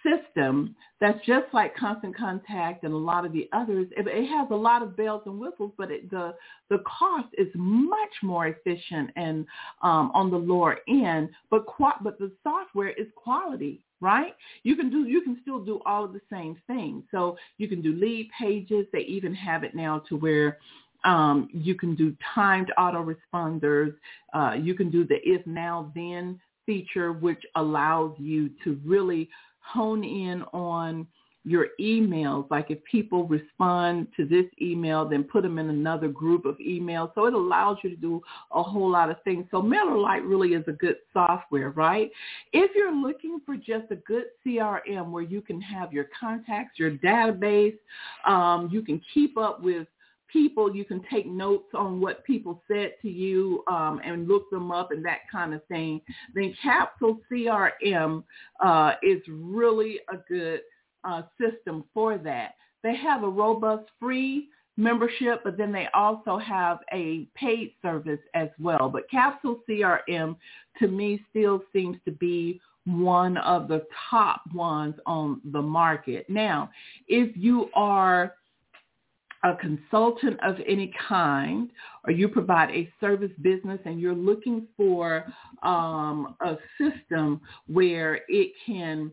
system that's just like Constant Contact and a lot of the others. It, it has a lot of bells and whistles, but it, the the cost is much more efficient and um, on the lower end. But but the software is quality right? You can do you can still do all of the same things. So you can do lead pages. They even have it now to where um, you can do timed autoresponders. Uh, you can do the if now then feature, which allows you to really hone in on your emails. Like if people respond to this email, then put them in another group of emails. So it allows you to do a whole lot of things. So MailerLite really is a good software, right? If you're looking for just a good CRM where you can have your contacts, your database, um, you can keep up with people, you can take notes on what people said to you um, and look them up and that kind of thing. Then Capsule CRM uh, is really a good uh, system for that. They have a robust free membership, but then they also have a paid service as well. But Capsule CRM to me still seems to be one of the top ones on the market. Now, if you are a consultant of any kind or you provide a service business and you're looking for um, a system where it can,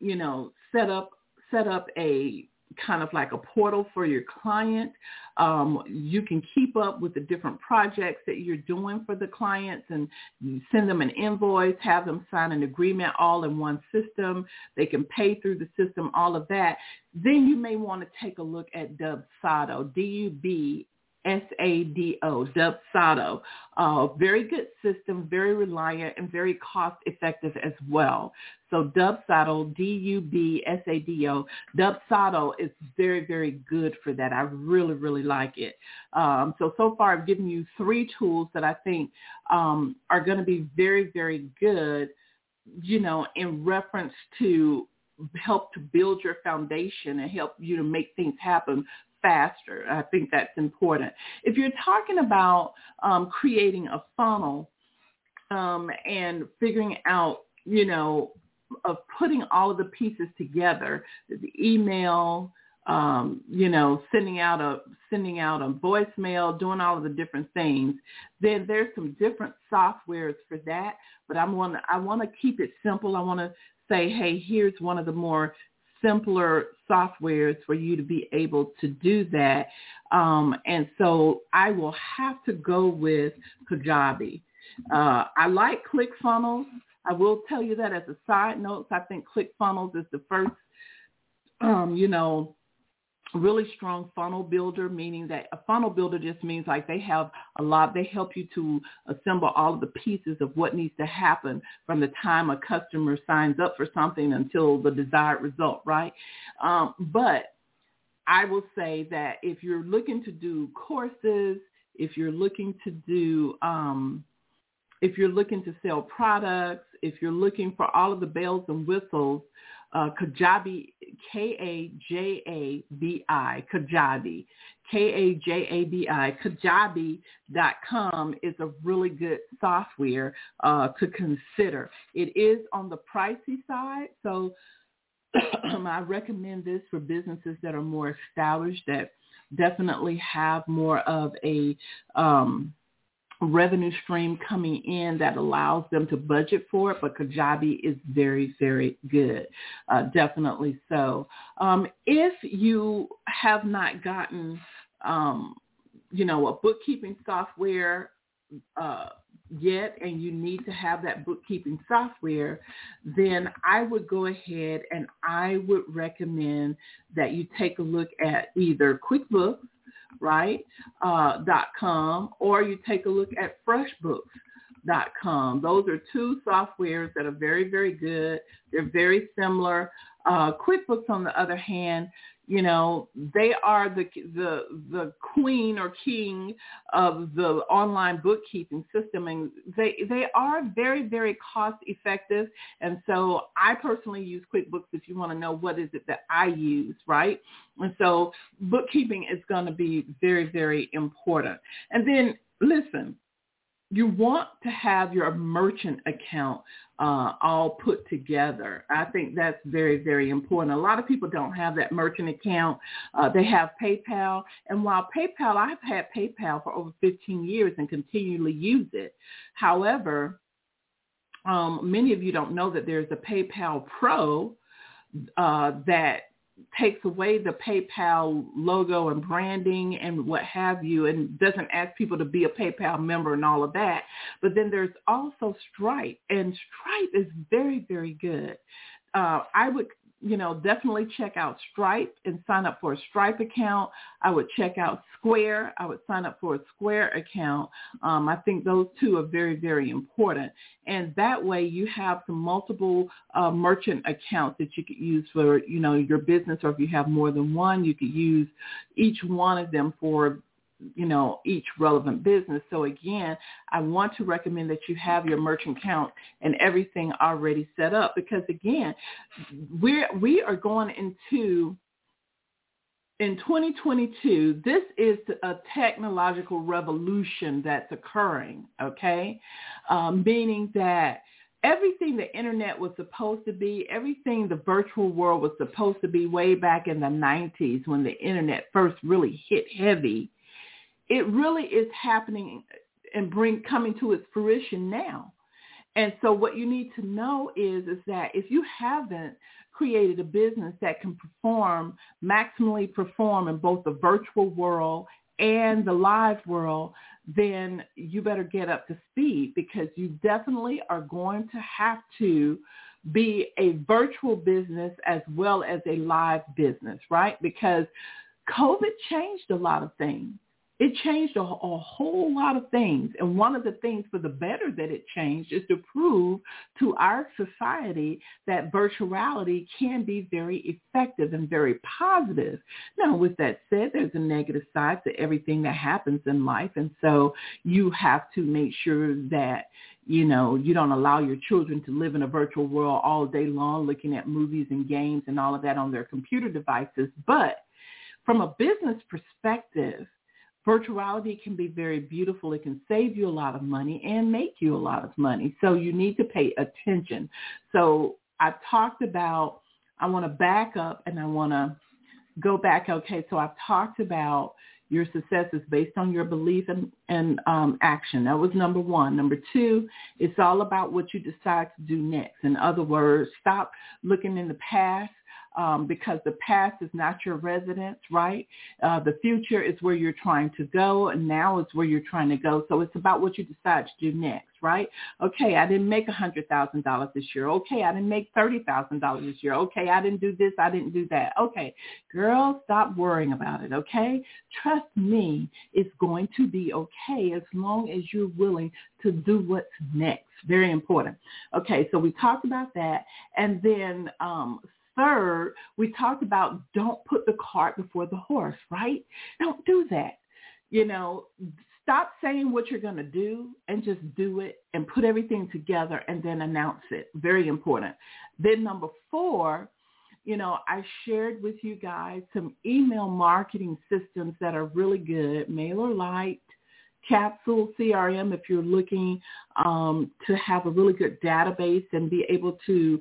you know, set up set up a kind of like a portal for your client. Um, you can keep up with the different projects that you're doing for the clients and send them an invoice, have them sign an agreement all in one system. They can pay through the system, all of that. Then you may want to take a look at Dubsado, D-U-B S-A-D-O, Dubsado. Uh, very good system, very reliant, and very cost effective as well. So Dub Dubsado, D-U-B-S-A-D-O, Dubsado is very, very good for that. I really, really like it. Um, so, so far I've given you three tools that I think um, are going to be very, very good, you know, in reference to help to build your foundation and help you to make things happen faster. I think that's important. If you're talking about um, creating a funnel um, and figuring out, you know, of putting all of the pieces together, the email, um, you know, sending out a sending out a voicemail, doing all of the different things, then there's some different softwares for that. But I'm want I want to keep it simple. I want to say, hey, here's one of the more simpler softwares for you to be able to do that. Um, and so I will have to go with Kajabi. Uh, I like ClickFunnels. I will tell you that as a side note, I think ClickFunnels is the first, um, you know, really strong funnel builder, meaning that a funnel builder just means like they have a lot, they help you to assemble all of the pieces of what needs to happen from the time a customer signs up for something until the desired result, right? Um, but I will say that if you're looking to do courses, if you're looking to do, um, if you're looking to sell products, if you're looking for all of the bells and whistles, uh, Kajabi, K-A-J-A-B-I, Kajabi, K-A-J-A-B-I, Kajabi.com is a really good software uh, to consider. It is on the pricey side, so *clears throat* I recommend this for businesses that are more established that definitely have more of a um, revenue stream coming in that allows them to budget for it, but Kajabi is very, very good. Uh, definitely so. Um, if you have not gotten, um, you know, a bookkeeping software uh, yet and you need to have that bookkeeping software, then I would go ahead and I would recommend that you take a look at either QuickBooks right, uh, com, or you take a look at FreshBooks.com. Those are two softwares that are very, very good. They're very similar. Uh, QuickBooks, on the other hand, you know, they are the the the queen or king of the online bookkeeping system, and they they are very very cost effective. And so I personally use QuickBooks. If you want to know what is it that I use, right? And so bookkeeping is going to be very very important. And then listen, you want to have your merchant account uh, all put together. I think that's very, very important. A lot of people don't have that merchant account. Uh, they have PayPal. And while PayPal, I've had PayPal for over 15 years and continually use it. However, um, many of you don't know that there's a PayPal Pro uh, that takes away the PayPal logo and branding and what have you and doesn't ask people to be a PayPal member and all of that. But then there's also Stripe and Stripe is very, very good. Uh, I would you know, definitely check out Stripe and sign up for a Stripe account. I would check out Square. I would sign up for a Square account. Um, I think those two are very, very important. And that way you have some multiple uh, merchant accounts that you could use for, you know, your business or if you have more than one, you could use each one of them for you know, each relevant business. So again, I want to recommend that you have your merchant count and everything already set up because again, we're, we are going into in 2022, this is a technological revolution that's occurring, okay? Um, meaning that everything the internet was supposed to be, everything the virtual world was supposed to be way back in the 90s when the internet first really hit heavy, it really is happening and bring coming to its fruition now. And so what you need to know is is that if you haven't created a business that can perform, maximally perform in both the virtual world and the live world, then you better get up to speed because you definitely are going to have to be a virtual business as well as a live business, right? Because COVID changed a lot of things it changed a, a, whole lot of things. And one of the things for the better that it changed is to prove to our society that virtuality can be very effective and very positive. Now, with that said, there's a negative side to everything that happens in life. And so you have to make sure that you know, you don't allow your children to live in a virtual world all day long looking at movies and games and all of that on their computer devices. But from a business perspective, virtuality can be very beautiful. It can save you a lot of money and make you a lot of money. So you need to pay attention. So I've talked about, I want to back up and I want to go back. Okay, so I've talked about your success is based on your belief and, and um, action. That was number one. Number two, it's all about what you decide to do next. In other words, stop looking in the past um, because the past is not your residence, right? Uh, the future is where you're trying to go, and now is where you're trying to go. So it's about what you decide to do next, right? Okay, I didn't make a $100,000 this year. Okay, I didn't make $30,000 this year. Okay, I didn't do this. I didn't do that. Okay, girl, stop worrying about it, okay? Trust me, it's going to be okay as long as you're willing to do what's next. Very important. Okay, so we talked about that. And then um, third, we talked about don't put the cart before the horse, right? Don't do that. You know, stop saying what you're going to do and just do it and put everything together and then announce it. Very important. Then number four, you know, I shared with you guys some email marketing systems that are really good. MailerLite, Capsule CRM if you're looking um, to have a really good database and be able to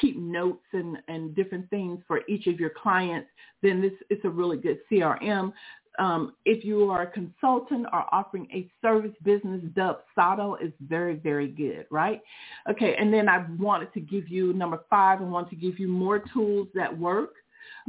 keep notes and, and different things for each of your clients, then this is a really good CRM. Um, if you are a consultant or offering a service business, Dubsado is very, very good, right? Okay, and then I wanted to give you number five. I want to give you more tools that work.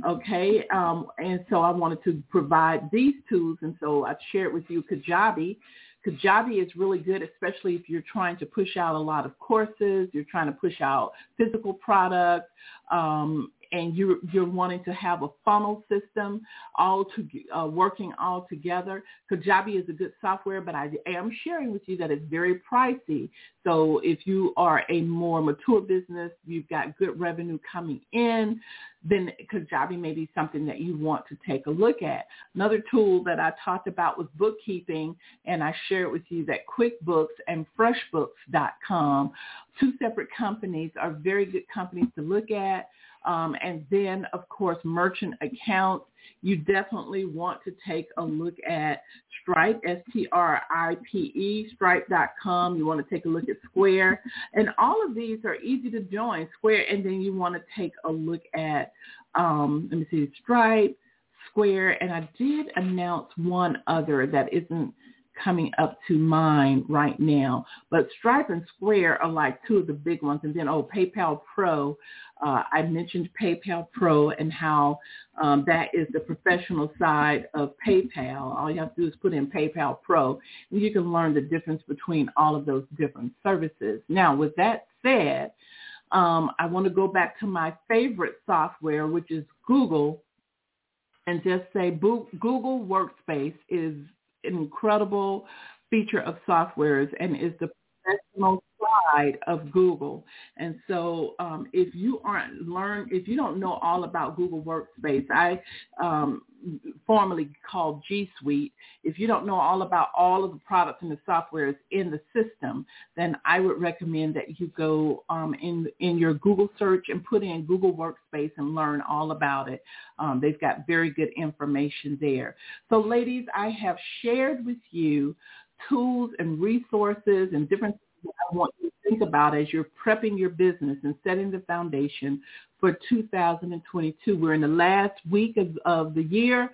Okay, um, and so I wanted to provide these tools, and so I shared with you Kajabi, Kajabi is really good, especially if you're trying to push out a lot of courses, you're trying to push out physical products, um, and you're, you're wanting to have a funnel system all to, uh, working all together. Kajabi is a good software, but I am sharing with you that it's very pricey. So if you are a more mature business, you've got good revenue coming in, then Kajabi may be something that you want to take a look at. Another tool that I talked about was bookkeeping, and I shared with you that QuickBooks and FreshBooks.com, two separate companies, are very good companies to look at. Um, and then, of course, merchant accounts. You definitely want to take a look at Stripe, S-T-R-I-P-E, stripe.com. You want to take a look at Square. And all of these are easy to join, Square. And then you want to take a look at, um, let me see, Stripe, Square. And I did announce one other that isn't coming up to mind right now. But Stripe and Square are like two of the big ones. And then, oh, PayPal Pro. Uh, I mentioned PayPal Pro and how um, that is the professional side of PayPal. All you have to do is put in PayPal Pro, and you can learn the difference between all of those different services. Now, with that said, um, I want to go back to my favorite software, which is Google, and just say Google Workspace is incredible feature of softwares and is the professional pride of Google. And so um, if you aren't learn, if you don't know all about Google Workspace, I um, formerly called G Suite, if you don't know all about all of the products and the softwares in the system, then I would recommend that you go um, in in your Google search and put in Google Workspace and learn all about it. Um, they've got very good information there. So ladies, I have shared with you tools and resources and different things that I want you to think about as you're prepping your business and setting the foundation for 2022. We're in the last week of, of the year.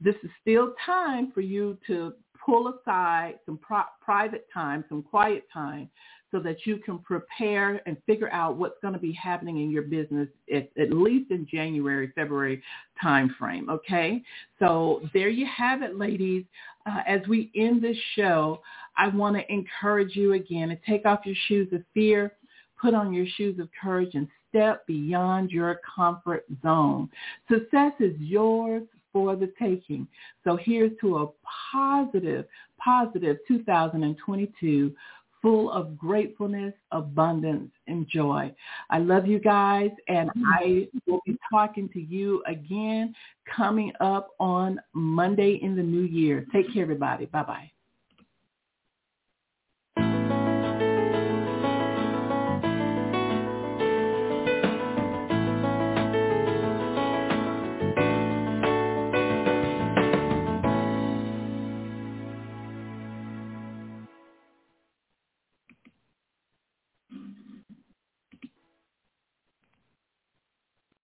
This is still time for you to pull aside some pro- private time, some quiet time, so that you can prepare and figure out what's going to be happening in your business at, at least in January, February timeframe. Okay, so there you have it, ladies. Uh, as we end this show, I want to encourage you again to take off your shoes of fear, put on your shoes of courage, and step beyond your comfort zone. Success is yours for the taking. So here's to a positive, positive 2022 full of gratefulness, abundance, and joy. I love you guys, and I will be talking to you again coming up on Monday in the new year. Take care, everybody. Bye-bye.